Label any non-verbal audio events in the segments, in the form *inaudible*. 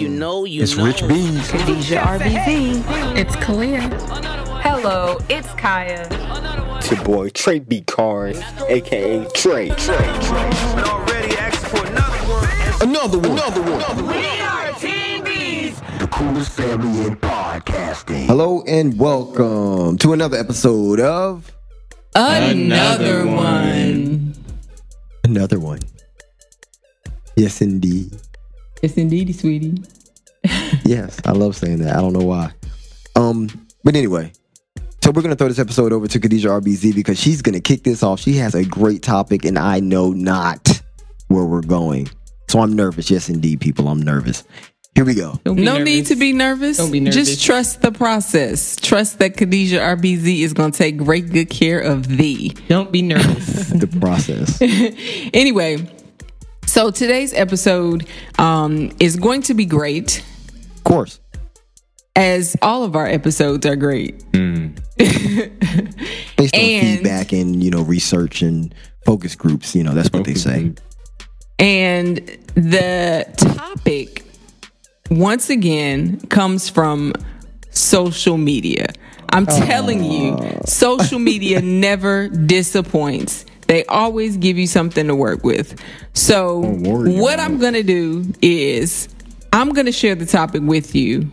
you mm. know, you It's know. Rich Beans. Khadijah RBZ. It's Kalia. Hello, it's Kaya. It's your boy Trey B. Cars, aka Trey. Trey. Trey. Another one. Another one. The coolest family in podcasting. Hello and welcome to another episode of Another one. Another One. Yes, indeed. Yes, indeed, sweetie. Yes, I love saying that. I don't know why. Um, but anyway, so we're gonna throw this episode over to Khadijah RBZ because she's gonna kick this off. She has a great topic, and I know not where we're going. So I'm nervous. Yes, indeed, people, I'm nervous. Here we go. No nervous. need to be nervous. Don't be nervous. Just trust the process. Trust that Khadijah RBZ is going to take great good care of thee. Don't be nervous. *laughs* The process. *laughs* Anyway, so today's episode um, is going to be great, of course. as all of our episodes are great. *laughs* Based on And- feedback and you know research and focus groups, you know that's what they say. And the topic, once again, comes from social media. I'm telling you, social media *laughs* never disappoints. They always give you something to work with. So, what I'm going to do is I'm going to share the topic with you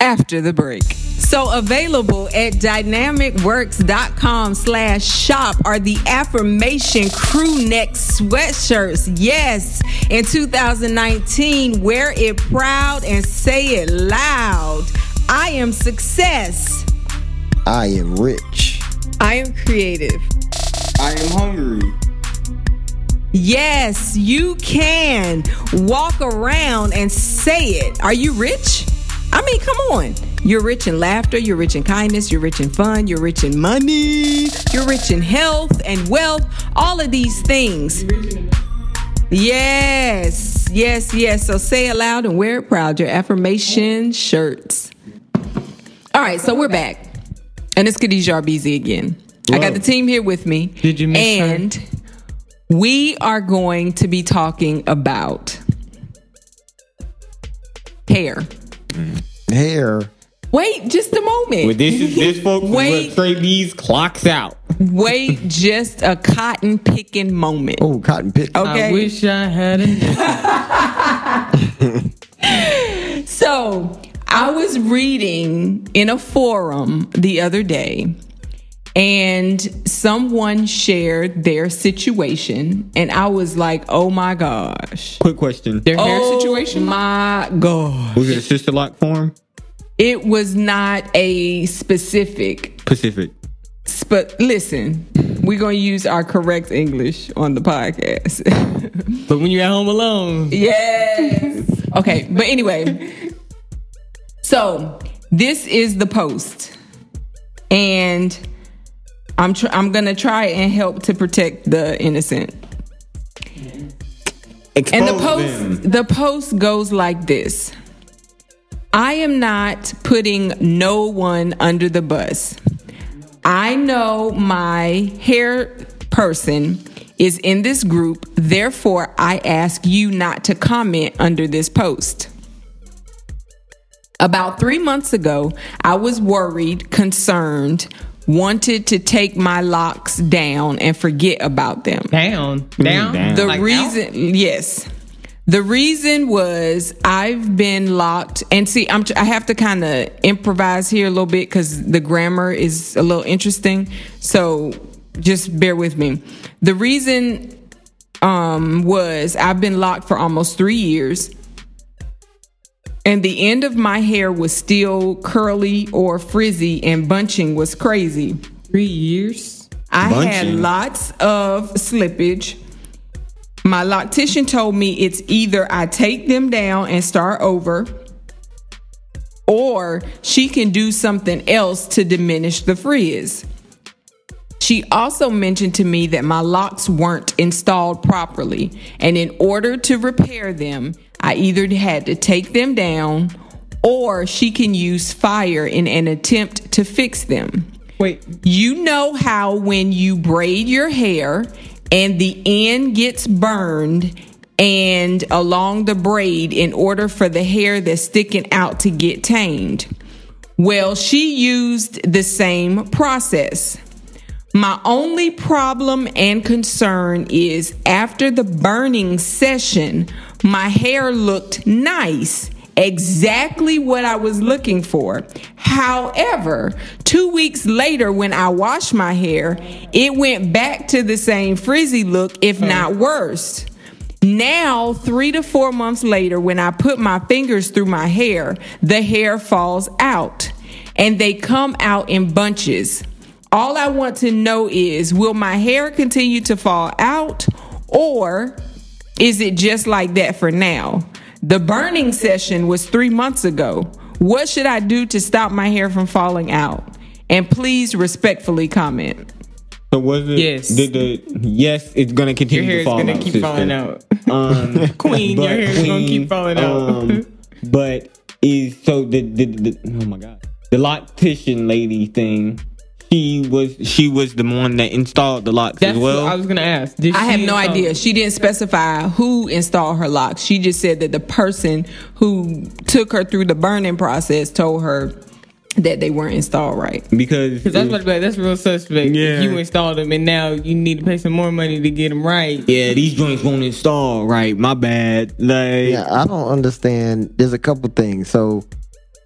after the break. So available at dynamicworks.com slash shop are the affirmation crew neck sweatshirts. Yes, in 2019, wear it proud and say it loud. I am success. I am rich. I am creative. I am hungry. Yes, you can walk around and say it. Are you rich? I mean, come on. You're rich in laughter, you're rich in kindness, you're rich in fun, you're rich in money, you're rich in health and wealth, all of these things. Yes, yes, yes. So say it loud and wear it proud. Your affirmation shirts. All right, so we're back. And it's Khadijah RBZ again. I got the team here with me. Did you miss her? And we are going to be talking about hair. Mm. Hair. Wait just a moment. Well, this is this folks is Wait. what Trey B's clocks out. Wait *laughs* just a cotton picking moment. Oh, cotton pick. Okay. I wish I had a *laughs* *laughs* So I was reading in a forum the other day, and someone shared their situation, and I was like, "Oh my gosh!" Quick question: their hair oh situation. my god! Was it a sister lock form? It was not a specific. Pacific. But listen, we're gonna use our correct English on the podcast. *laughs* But when you're at home alone, Yes. Okay, but anyway, so this is the post, and I'm tr- I'm gonna try and help to protect the innocent. Expose And the post them. the post goes like this. I am not putting no one under the bus. I know my hair person is in this group, therefore I ask you not to comment under this post. About 3 months ago, I was worried, concerned, wanted to take my locks down and forget about them. down, down. down. The Like out? reason, yes. The reason was I've been locked, and see, I'm I have to kind of improvise here a little bit because the grammar is a little interesting. So just bear with me. The reason um, was I've been locked for almost three years, and the end of my hair was still curly or frizzy, and bunching was crazy. Three years. I had lots of slippage. My loctician told me it's either I take them down and start over, or she can do something else to diminish the frizz. She also mentioned to me that my locks weren't installed properly, and in order to repair them, I either had to take them down or she can use fire in an attempt to fix them. Wait, You know how when you braid your hair and the end gets burned and along the braid in order for the hair that's sticking out to get tamed. Well, she used the same process. My only problem and concern is after the burning session, my hair looked nice, exactly what I was looking for. However, two weeks later, when I washed my hair, it went back to the same frizzy look, if oh. not worse. Now, three to four months later, when I put my fingers through my hair, the hair falls out and they come out in bunches. All I want to know is will my hair continue to fall out or is it just like that for now? The burning session was three months ago. What should I do to stop my hair from falling out? And please respectfully comment. So was it? Yes. Did the yes? It's gonna continue. Your continue hair to is gonna out. keep sister. falling out. Um, *laughs* Queen, your but hair is gonna keep falling out. Um, but is so the, the the oh my god the loctician lady thing. She was she was the one that installed the locks That's as well. what I was gonna ask. Did I have no install- idea. She didn't specify who installed her locks. She just said that the person who took her through the burning process told her that they weren't installed right. because Cause that's what that's real suspect. Yeah. If you installed them and now you need to pay some more money to get them right. yeah, these joints won't install right. My bad. Like Yeah, I don't understand. There's a couple things. So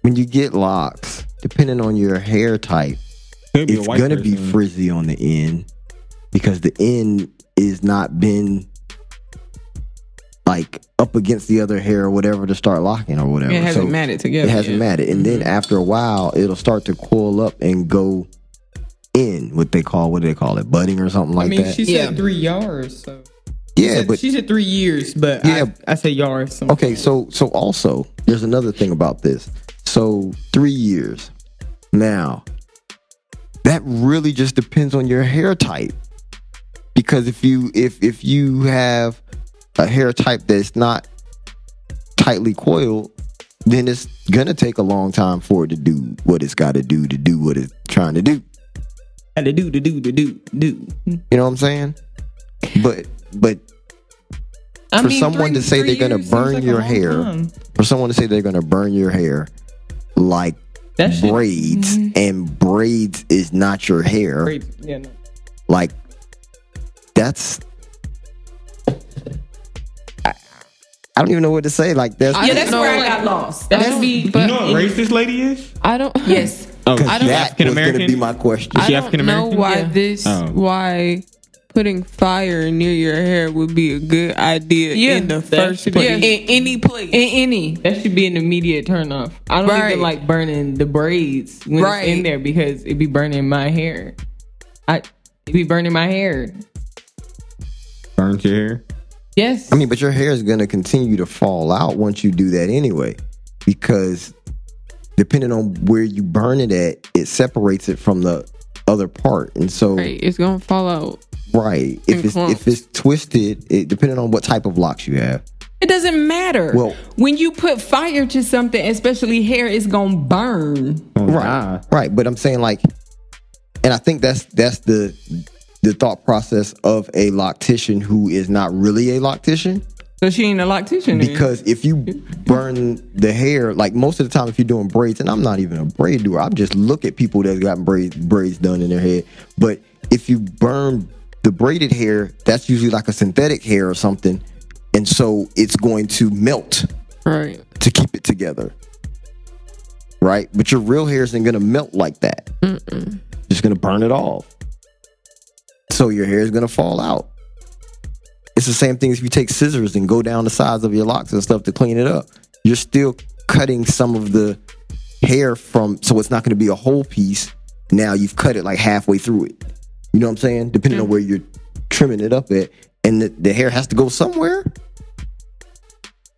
when you get locks, depending on your hair type, could it's gonna be frizzy on the end because the end is not been like up against the other hair or whatever to start locking or whatever. It hasn't So matted together. It hasn't yet. matted, and then mm-hmm. after a while, it'll start to coil up and go in. What they call what do they call it, budding or something like that. I mean, that. she said Yeah. three yards. So she yeah, said, but she said three years, but Yeah. I, I say yards. So. Okay, so so also there's another thing about this. So three years. Now, that really just depends on your hair type. Because if you if if you have a hair type that's not tightly coiled, then it's gonna take a long time for it to do what it's got to do to do what it's trying to do. and to do, to do, to do, do. You know what I'm saying? But but I For someone to say they're gonna burn like your hair, time. for someone to say they're gonna burn your hair like That shit- braids mm-hmm. and braids is not your hair Great. Yeah, no. like that's I, I don't even know what to say like that's Yeah, that's know where I got lost. That That should should be. be You know what race this lady is? I don't. yes. *laughs* Oh, because I don't- that African was gonna American? be my question I she don't African know American? why Yeah. this. Oh. Why putting fire near your hair would be a good idea Yeah, in the first place. be- In any place. In any. That should be an immediate turn off. I don't Right. even like burning the braids when Right. it's in there because it'd be burning my hair. I it be burning my hair. Burns your hair. Yes. I mean but your hair is gonna continue to fall out once you do that anyway because depending on where you burn it at it separates it from the other part and so Right, it's gonna fall out. Right. If it's clumps. if it's twisted, it depending on what type of locks you have. It doesn't matter. Well- when you put fire to something, especially hair, it's gonna burn. Oh, Right. God. Right. But I'm saying like and I think that's that's the the thought process of a loctician who is not really a loctician. So she ain't a loctician. then. Because if you burn the hair, like most of the time if you're doing braids, and I'm not even a braid doer, I just look at people that got braids braids done in their head. But if you burn the braided hair, that's usually like a synthetic hair or something. And so it's going to melt Right. to keep it together. Right? But your real hair isn't gonna melt like that. Just gonna burn it off. So your hair is gonna fall out. It's the same thing if you take scissors and go down the sides of your locks and stuff to clean it up. You're still cutting some of the hair from so it's not gonna be a whole piece. Now you've cut it like halfway through it. You know what I'm saying? Depending on mm. where you're trimming it up at. And the, the hair has to go somewhere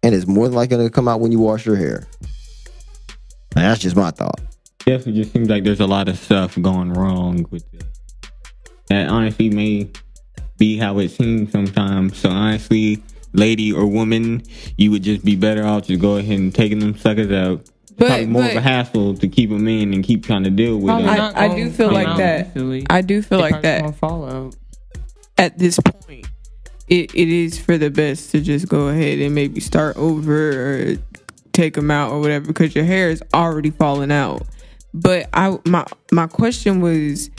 and it's more than likely to come out when you wash your hair. And that's just my thought. Definitely just seems like there's a lot of stuff going wrong with it. That honestly may be how it seems sometimes. So honestly, lady or woman, you would just be better off just go ahead and taking them suckers out. But- Probably more of a hassle to keep them in and keep trying to deal with them. not I do feel like that. I do feel like that gonna fall out. at this point. it, it is for the best to just go ahead and maybe start over or take them out or whatever because your hair is already falling out. But I my my question was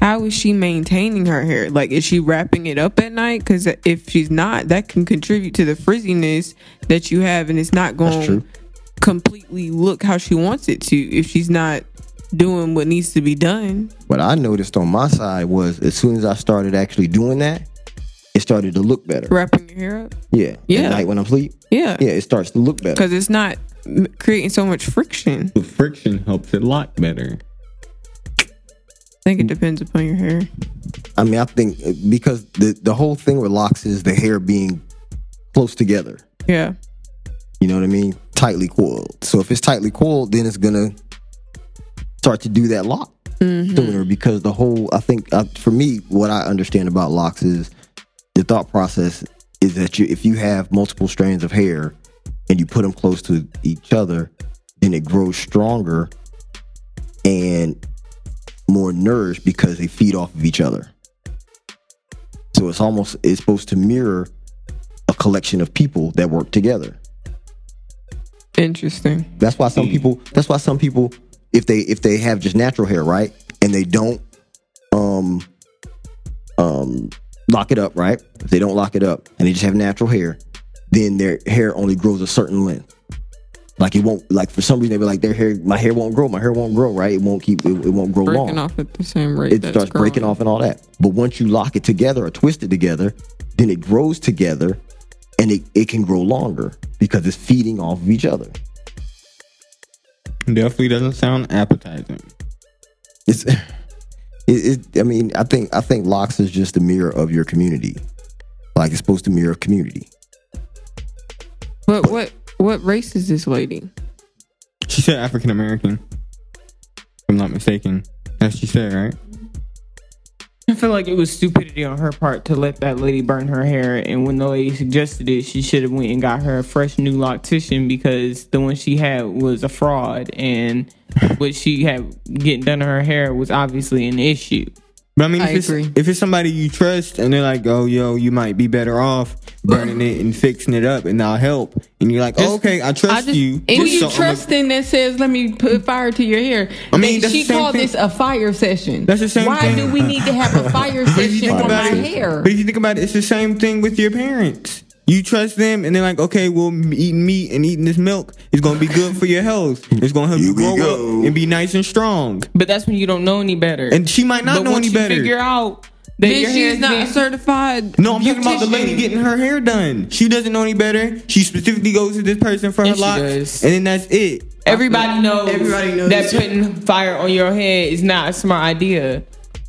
how is she maintaining her hair? Like is she wrapping it up at night cuz if she's not that can contribute to the frizziness that you have and it's not going true. to completely look how she wants it to if she's not doing what needs to be done. What I noticed on my side was as soon as I started actually doing that, it started to look better. Wrapping your hair up? Yeah. Yeah. At night when I'm asleep. Yeah. Yeah, it starts to look better. Cuz it's not creating so much friction. The friction helps it lock better. I think it depends upon your hair. I mean, I think uh, because the the whole thing with locks is the hair being close together. Yeah. You know what I mean? Tightly coiled. So if it's tightly coiled, then it's gonna start to do that lock sooner because the whole. I think uh, for me, what I understand about locks is the thought process is that you if you have multiple strands of hair and you put them close to each other, then it grows stronger and more nourished because they feed off of each other. So it's almost it's supposed to mirror a collection of people that work together. Interesting. That's why some people. That's why some people, if they if they have just natural hair, right, and they don't, um, um, lock it up, right? If they don't lock it up and they just have natural hair, then their hair only grows a certain length. Like it won't. Like for some reason they be like their hair. My hair won't grow. My hair won't grow. Right? It won't keep. It, it won't grow Breaking long. off at the same rate. It that's starts breaking off and all that. But once you lock it together or twist it together, then it grows together, and it, it can grow longer because it's feeding off of each other. Definitely doesn't sound appetizing. It's *laughs* it, it I mean, I think I think locks is just a mirror of your community. Like it's supposed to mirror community. But what what race is this lady? She said African American. If I'm not mistaken. That's she said, right? I feel like it was stupidity on her part to let that lady burn her hair. And when the lady suggested it, she should have went and got her a fresh new loctician because the one she had was a fraud, and what she had getting done to her hair was obviously an issue. But I mean, if I it's agree. if it's somebody you trust and they're like, "Oh, yo, you might be better off burning it and fixing it up, and I'll help," and you're like, oh, "Okay, I trust I just, you." Who just you so trusting that says, "Let me put fire to your hair"? I mean, she called thing. this a fire session. That's the same Why thing. do we need to have a fire *laughs* if session for my it, hair? but if you think about it, it's the same thing with your parents. You trust them, and they're like, "Okay, well, eating meat and eating this milk is going to be good for your health. It's going to help Here you grow go. up and be nice and strong." But that's when you don't know any better. And she might not but know once any you better. Figure out that Then your she's hair's not being- certified. No, I'm talking about the lady getting her hair done. She doesn't know any better. She specifically goes to this person for her locks, and then that's it. Everybody knows, Everybody knows. that putting fire on your head is not a smart idea.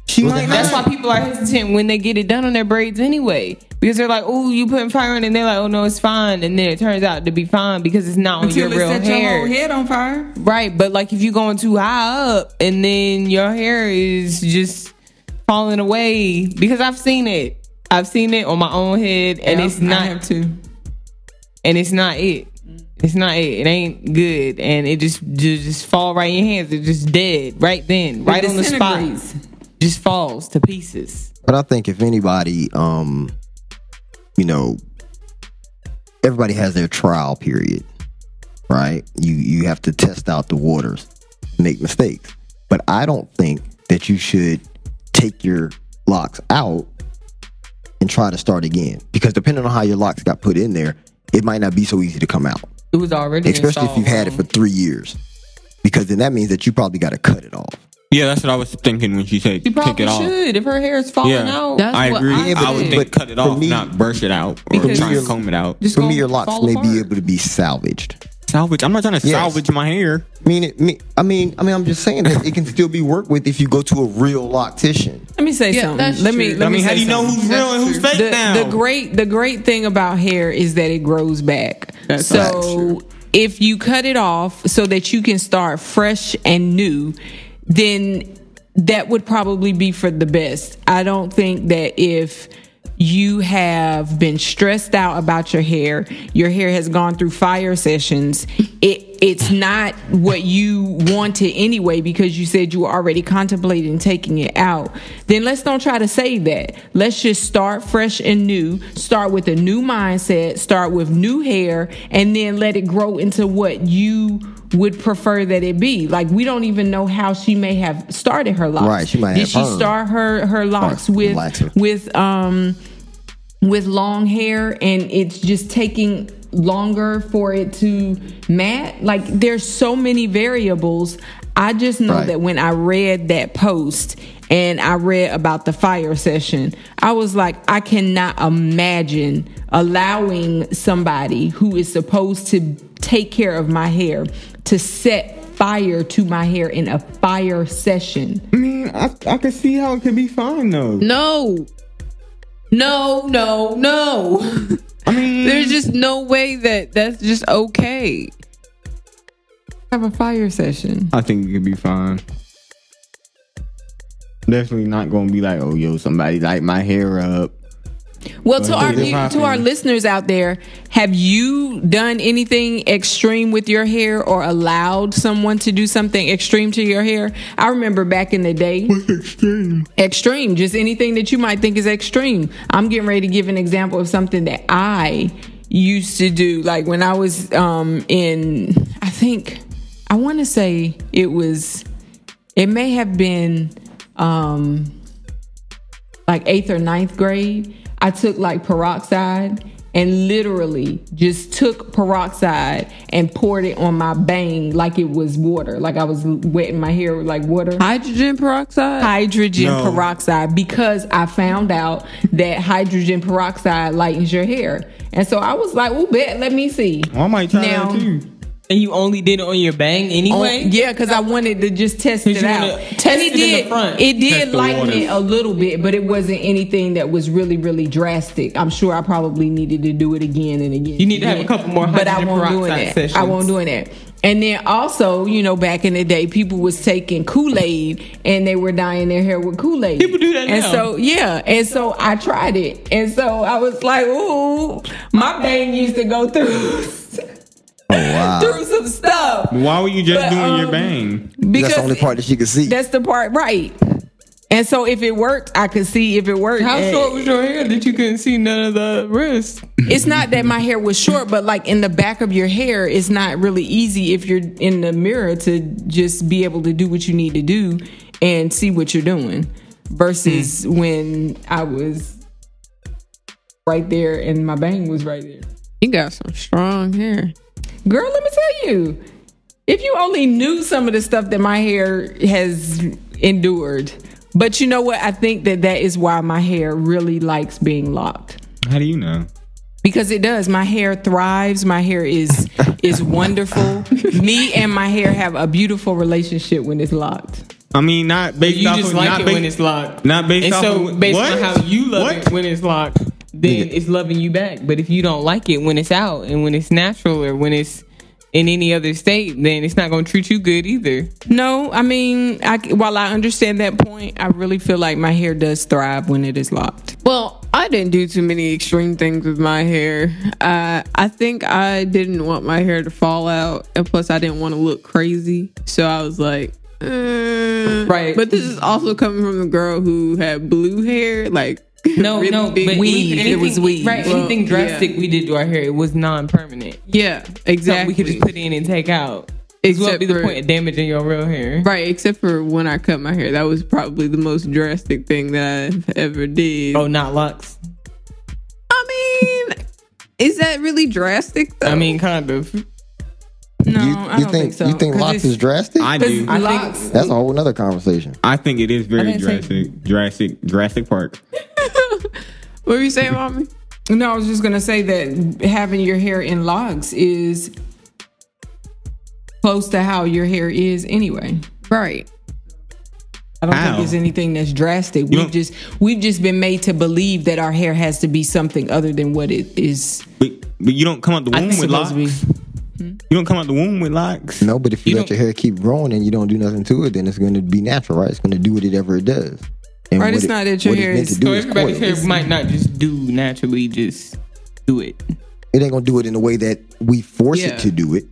She might That's why people are hesitant when they get it done on their braids anyway. Because they're like, oh, you putting fire on it. And they're like, oh, no, it's fine. And then it turns out to be fine because it's not on Until your it real set your hair. whole head on fire. Right. But like if you're going too high up and then your hair is just falling away, because I've seen it. I've seen it on my own head and it's I not have to. and it's not it. It's not it. It ain't good, and it just just, just fall right in your hands. It's just dead right then, right on the spot. Just falls to pieces. But I think if anybody, um, you know, everybody has their trial period, right? You you have to test out the waters, make mistakes. But I don't think that you should take your locks out and try to start again because depending on how your locks got put in there, it might not be so easy to come out, It was already especially if you've had it for three years. Because then that means that you probably got to cut it off. Yeah, that's what I was thinking when she said She take probably it off. should if her hair is falling Yeah. out. That's I what agree. I I would did. think cut it for off, me- not brush it out or Because- try and comb it out. just For gonna me, your locks fall may be able to be salvaged. Salvage. I'm not trying to Yes. salvage my hair. I mean, it, me, I mean, I mean, I'm just saying that it can still be worked with if you go to a real loctician. Let me say Yeah, something. that's Let me. true. Let I me mean, how say do you know something. who's real and who's fake the, now? the great the great thing about hair is that it grows back. Facts. so if you cut it off so that you can start fresh and new, then that would probably be for the best. I don't think that if you have been stressed out about your hair, your hair has gone through fire sessions, it it's not what you wanted anyway because you said you were already contemplating taking it out, then let's don't try to save that. Let's just start fresh and new, start with a new mindset, start with new hair, and then let it grow into what you would prefer that it be. Like we don't even know how she may have started her locks. Right, she might Did have she perm. start her her locks Or with with um with long hair and it's just taking longer for it to mat like there's so many variables i just know Right. that when i read that post and i read about the fire session i was like i cannot imagine allowing somebody who is supposed to take care of my hair to set fire to my hair in a fire session I mean, I, I can see how it could be fine though. No. No, no, no. *laughs* I mean, There's just no way that that's just okay. have a fire session I think it could be fine. Definitely not gonna be like, oh yo, somebody light my hair up. Well, to our to our listeners out there, have you done anything extreme with your hair or allowed someone to do something extreme to your hair? I remember back in the day. Extreme. Extreme, just anything that you might think is extreme. I'm getting ready to give an example of something that I used to do like when I was um in I think I want to say it was it may have been um like eighth or ninth grade, I took like peroxide and literally just took peroxide and poured it on my bang like it was water. Like I was wetting my hair with like water. Hydrogen peroxide? Hydrogen No. peroxide because I found out that hydrogen peroxide lightens your hair. And so I was like, oh, bet, let me see. I might try Now- that too. And you only did it on your bang anyway? yeah, because I wanted to just test it out. wanna And test it it in the did. front. It did Test lighten it a little bit, but it wasn't anything that was really, really drastic. I'm sure I probably needed to do it again and again. You need to have a couple more but I hydrogen won't doing peroxide that. sessions. I won't doing that. And then also, you know, back in the day, people was taking Kool Aid and they were dyeing their hair with Kool Aid. People do that And now. so, yeah, and so I tried it, and so I was like, ooh, my bang used to go through. *laughs* Oh wow. through some stuff Why were you just But, doing your um, bang? because That's the only part that she could see. That's the part, right? And so if it worked, I could see if it worked. How And short was your hair that you couldn't see none of the rest? It's not that my hair was short, but like in the back of your hair, it's not really easy if you're in the mirror to just be able to do what you need to do and see what you're doing. Versus Hmm. when I was right there and my bang was right there. You got some strong hair. Girl, let me tell you, if you only knew some of the stuff that my hair has endured. But you know what? I think that that is why my hair really likes being locked. How do you know? Because it does. My hair thrives. My hair is *laughs* is wonderful. Me and my hair have a beautiful relationship when it's locked. I mean, not based You off just of, like not it based, when it's locked. not based and off so of based what? on how you love What? it when it's locked, then Nigga. it's loving you back. But if you don't like it when it's out and when it's natural or when it's in any other state, then it's not going to treat you good either. No, I mean, I, while I understand that point, I really feel like my hair does thrive when it is locked. Well, I didn't do too many extreme things with my hair. Uh, I think I didn't want my hair to fall out, and plus, I didn't want to look crazy. So I was like, eh. Right. But this is also coming from a girl who had blue hair, like *laughs* No, really no, big but weave. anything, It was weave. Right, Well, anything drastic yeah. we did to our hair, it was non-permanent. Yeah, Something exactly. we could just put in and take out. It's what would be the for- point of damaging your real hair. Right, except for when I cut my hair. That was probably the most drastic thing that I've ever did. Oh, not locks. I mean, is that really drastic though? I mean, kind of. No, you, I don't think, think, so. you think 'Cause locks is drastic? I do. I locks. think That's a whole nother conversation. I think it is very didn't say- drastic. Drastic. Drastic Park. What were you saying, *laughs* mommy? No, I was just gonna say that having your hair in locks is close to how your hair is anyway. Right. I don't How? think it's anything that's drastic. You We've just we've just been made to believe that our hair has to be something other than what it is. But, but you don't come out the I womb think with locks. to be. You don't come out the womb with locks. No, but if you, You let your hair keep growing and you don't do nothing to it, then it's going to be natural, right? It's going to do whatever it does. And Right, it's it- not that your what it's hair is- to So everybody's hair might not just do naturally, just do it. It ain't gonna do it in the way that we force Yeah. it to do it,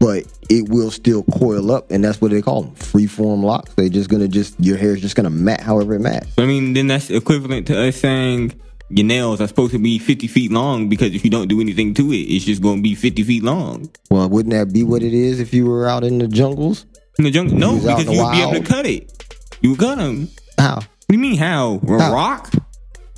but it will still coil up, and that's what they call them, free form locks. They're just gonna just your hair is just gonna mat however it mats. I mean, then that's equivalent to us saying your nails are supposed to be 50 feet long because if you don't do anything to it, it's just going to be 50 feet long. Well, wouldn't that be what it is if you were out in the jungles? In the jungle, no, because you would be able to cut it. You would cut them. How? What do you mean how? A How? rock?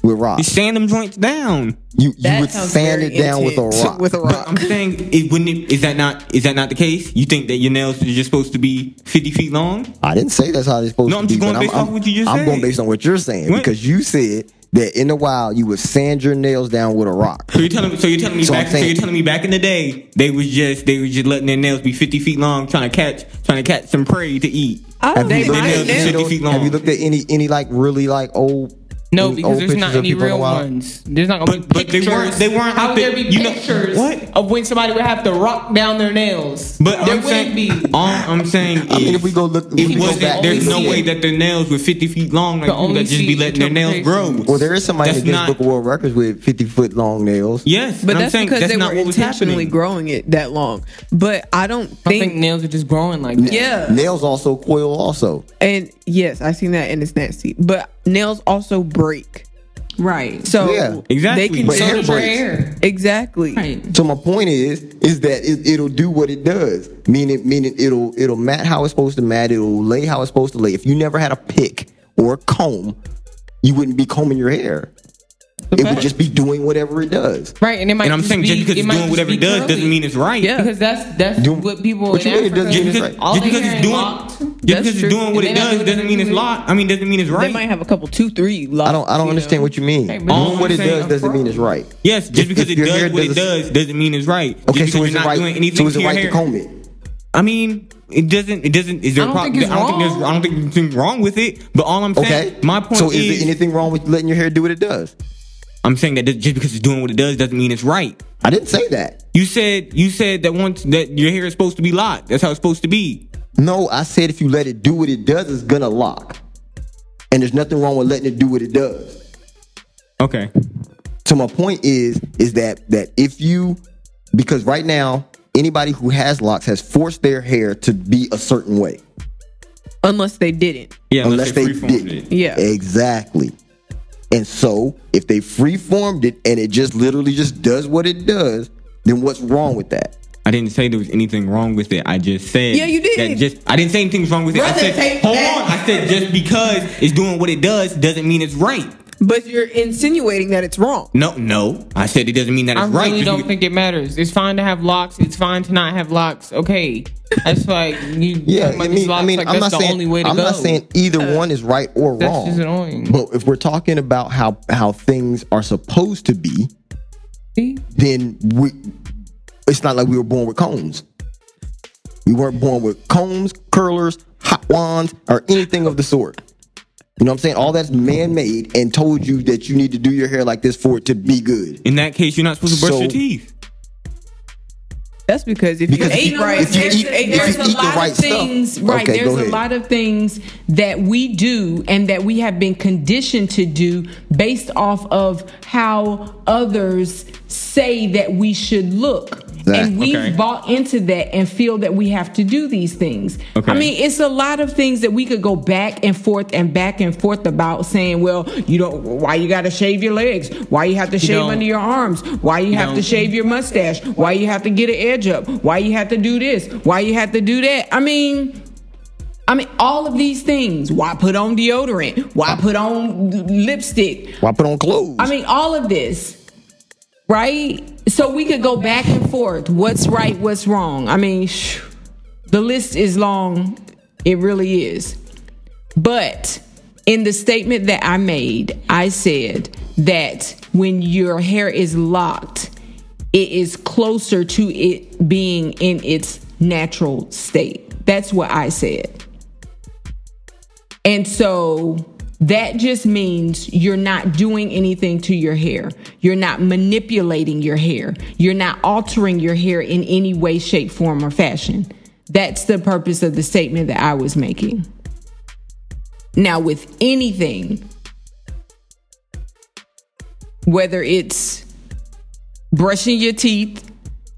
With rock. You sand them joints down. You you That would sounds sand it down with a intense. rock. With a But rock. I'm saying, it, wouldn't it, is that not is that not the case? You think that your nails are just supposed to be 50 feet long? I didn't say that's how they're supposed No, to I'm be. just going but based off what you just I'm said. going based on what you're saying What? because you said that in the wild you would sand your nails down with a rock. So you're telling me? So you're telling me So I'm back? So you're telling me back in the day they was just they was just letting their nails be 50 feet long, trying to catch trying to catch some prey to eat. I don't Have you, think looked my at, mine nails you are know, 50 feet have you looked at any any like really like old No, because old there's not of any people real ones. There's not gonna But- be but they pictures. weren't- they weren't How would there there- be you know- pictures what? of when somebody would have to rock down their nails? But there I'm saying, wouldn't be. all I'm saying is, I mean, if we go look- if it we go wasn't. back- there's no only way see- that their nails were 50 feet long. Like The people that just be letting their nails grow. interpretations. Well, there is somebody in That's the Guinness Book of World Records with 50 foot long nails. Yes, But and I'm that's saying because that's they not were intentionally growing it that long. But I don't think, think nails are just growing like that. yeah. Nails also coil also. And yes, I seen that and it's nasty. But nails also break. Right. So Yeah. Exactly. they can But So hair breaks. exactly. Right. So my point is, is that it, it'll do what it does. Meaning, meaning it'll it'll mat how it's supposed to mat. It'll lay how it's supposed to lay. If you never had a pick or a comb, you wouldn't be combing your hair. It would just be doing whatever it does. Right, and it might And I'm just saying be, just because it's might doing whatever it does curly. doesn't mean it's right. Yeah. Because that's that's Do- what people what in you mean it doesn't mean it's because, right? all just because it's doing, locked. just That's because it's doing what it does doing doesn't mean it's anything lot. I mean, doesn't mean it's right. They might have a couple, two, three. Locks, I don't I don't understand know? what you mean. Hey, Doing what it does doesn't mean it's right. Yes, just because it does what it doesn't- does doesn't mean it's right. Okay, so because is it right? So is to it right to comb it? I mean, it doesn't. It doesn't. Is there? I a don't problem? think it's I don't think there's. I don't think there's anything wrong with it. But all I'm saying, Okay. my point So is, is, there anything wrong with letting your hair do what it does? I'm saying that just because it's doing what it does doesn't mean it's right. I didn't say that. You said you said that once that your hair is supposed to be locked. That's how it's supposed to be. No, I said if you let it do what it does, it's gonna lock. And there's nothing wrong with letting it do what it does. Okay. So my point is, is that that if you, because right now anybody who has locks has forced their hair to be a certain way, Unless they didn't. Yeah, unless they freeformed did. Yeah. exactly. And so if they free-formed it and it just literally just does what it does, then what's wrong with that? I didn't say there was anything wrong with it. I just said Yeah, you did. That just I didn't say anything's wrong with it. I said hold that. on. I said just because it's doing what it does doesn't mean it's right. But you're insinuating that it's wrong. No, no. I said it doesn't mean that it's I right. really don't because- think it matters. It's fine to have locks. It's fine to not have locks. Okay, that's like you. *laughs* Yeah, I mean, locks, I mean, like, I'm that's not the saying only way to I'm go. not saying either uh, one is right or That's wrong. just annoying. But if we're talking about how how things are supposed to be, See? then we it's not like we were born with combs. We weren't born with combs, curlers, hot wands, or anything of the sort. You know what I'm saying? All that's man-made and told you that you need to do your hair like this for it to be good. in that case, you're not supposed to brush So- your teeth. That's because if Because you if ate right, if you there's- eat- if there's you a eat the lot of right stuff. things right Okay, there's a lot of things that we do and that we have been conditioned to do based off of how others say that we should look and we've Okay. bought into that and feel that we have to do these things Okay. i mean it's a lot of things that we could go back and forth and back and forth about saying well you don't why you got to shave your legs why you have to shave don't. under your arms why you have to shave your mustache why you have to get an edge up why you have to do this why you have to do that i mean I mean, all of these things. Why put on deodorant? Why put on lipstick? Why put on clothes? I mean, all of this, right? So we could go back and forth. What's right? What's wrong? I mean, sh- the list is long. It really is. But in the statement that I made, I said that when your hair is locked, it is closer to it being in its natural state. That's what I said. And so that just means you're not doing anything to your hair. You're not manipulating your hair. You're not altering your hair in any way, shape, form, or fashion. That's the purpose of the statement that I was making. Now, with anything, whether it's brushing your teeth,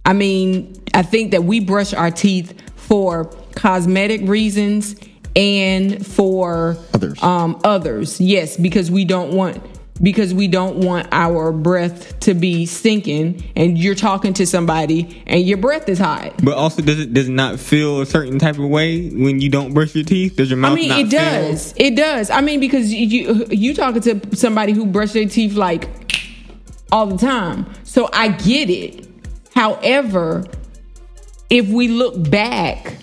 I mean, I think that we brush our teeth for cosmetic reasons and for Others. Um, others, yes, because we don't want because we don't want our breath to be stinking, and you're talking to somebody and your breath is hot. But also, does it does it not feel a certain type of way when you don't brush your teeth? Does your mouth I mean, not it feel- does. It does. I mean, because you you talking to somebody who brush their teeth like all the time, so I get it. However, if we look back,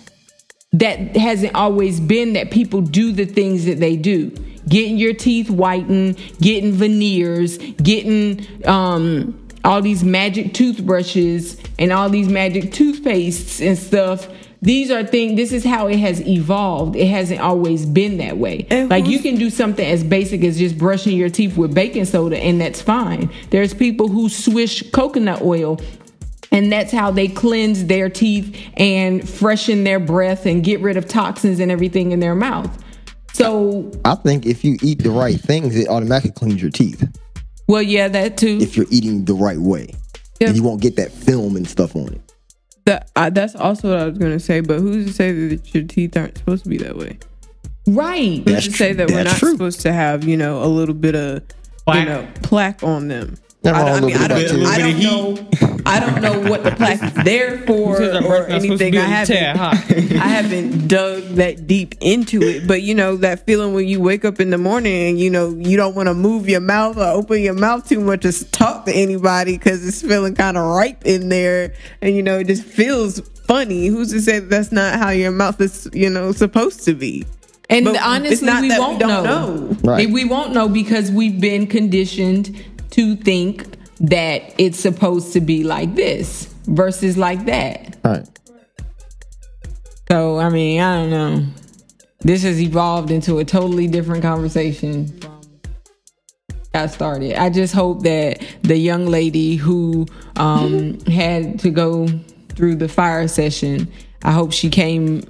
that hasn't always been that people do the things that they do. Getting your teeth whitened, getting veneers, getting um, all these magic toothbrushes and all these magic toothpastes and stuff. These are things. This is how it has evolved. It hasn't always been that way. And like you can do something as basic as just brushing your teeth with baking soda, and that's fine. There's people who swish coconut oil and that's how they cleanse their teeth and freshen their breath and get rid of toxins and everything in their mouth. So, I think if you eat the right things, it automatically cleans your teeth. well, yeah, that too. If you're eating the right way, Yeah. and you won't get that film and stuff on it. That uh, that's also what I was gonna say. But who's to say that your teeth aren't supposed to be that way? right. Who's That's to say true. that we're That's not true. supposed to have you know a little bit of Plaque. you know plaque on them? Never I, all mean, I don't, I don't know. I don't know what the plaque is there *laughs* for Because or breath not supposed to anything. be I a tad haven't. hot. *laughs* I haven't dug that deep into it, but you know that feeling when you wake up in the morning and you know you don't want to move your mouth or open your mouth too much to talk to anybody because it's feeling kind of ripe in there, and you know it just feels funny. Who's to say that that's not how your mouth is, you know, supposed to be? And But honestly, we won't don't know. know. Right. We won't know because we've been conditioned to think that it's supposed to be like this versus like that. Right. So, I mean, I don't know. This has evolved into a totally different conversation I started. I just hope that the young lady who um, had to go through the fire session, I hope she came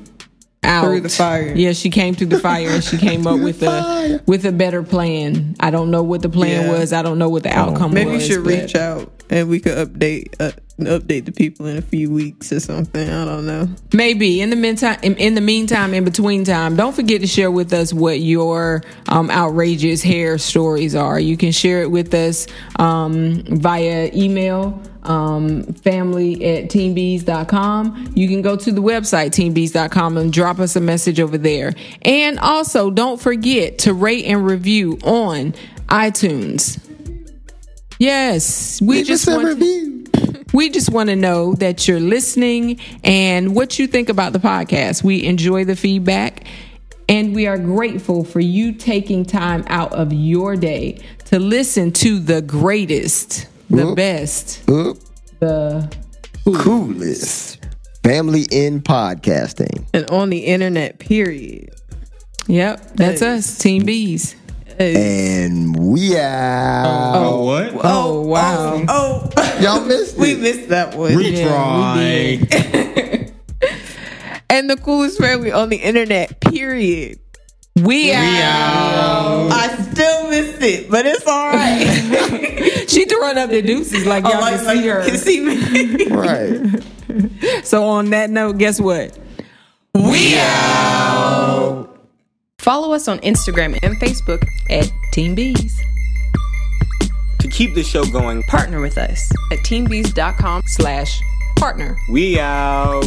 out Through the fire. Yeah, she came through the fire and she came up *laughs* with a with a better plan. I don't know what the plan Yeah. was. I don't know what the outcome was. Maybe you should but- reach out and we could update uh, update the people in a few weeks or something. I don't know. Maybe in the meantime, in, in the meantime, in between time, don't forget to share with us what your um, outrageous hair stories are. You can share it with us um, via email, um, family at teambees.com. You can go to the website, teambees.com, and drop us a message over there. And also, don't forget to rate and review on iTunes. Yes, we Leave just us a want review. We just want to know that you're listening and what you think about the podcast. We enjoy the feedback and we are grateful for you taking time out of your day to listen to the greatest, the Oop. best, Oop. the Coolest family in podcasting. And on the internet, period. Yep, that's us, Team Bees. And we out. Oh, what? Oh, oh, oh wow. Oh, oh. *laughs* Y'all missed we missed that one. Retry. *laughs* And the coolest family on the internet, period. We, are. I still missed it, but it's all right. *laughs* She throwing up the deuces like y'all like, can like see you her. can see me. right. So on that note, guess what? we out. Follow us on Instagram and Facebook at Team Bees. to keep the show going, Partner with us at teambees.com Slash partner. we out.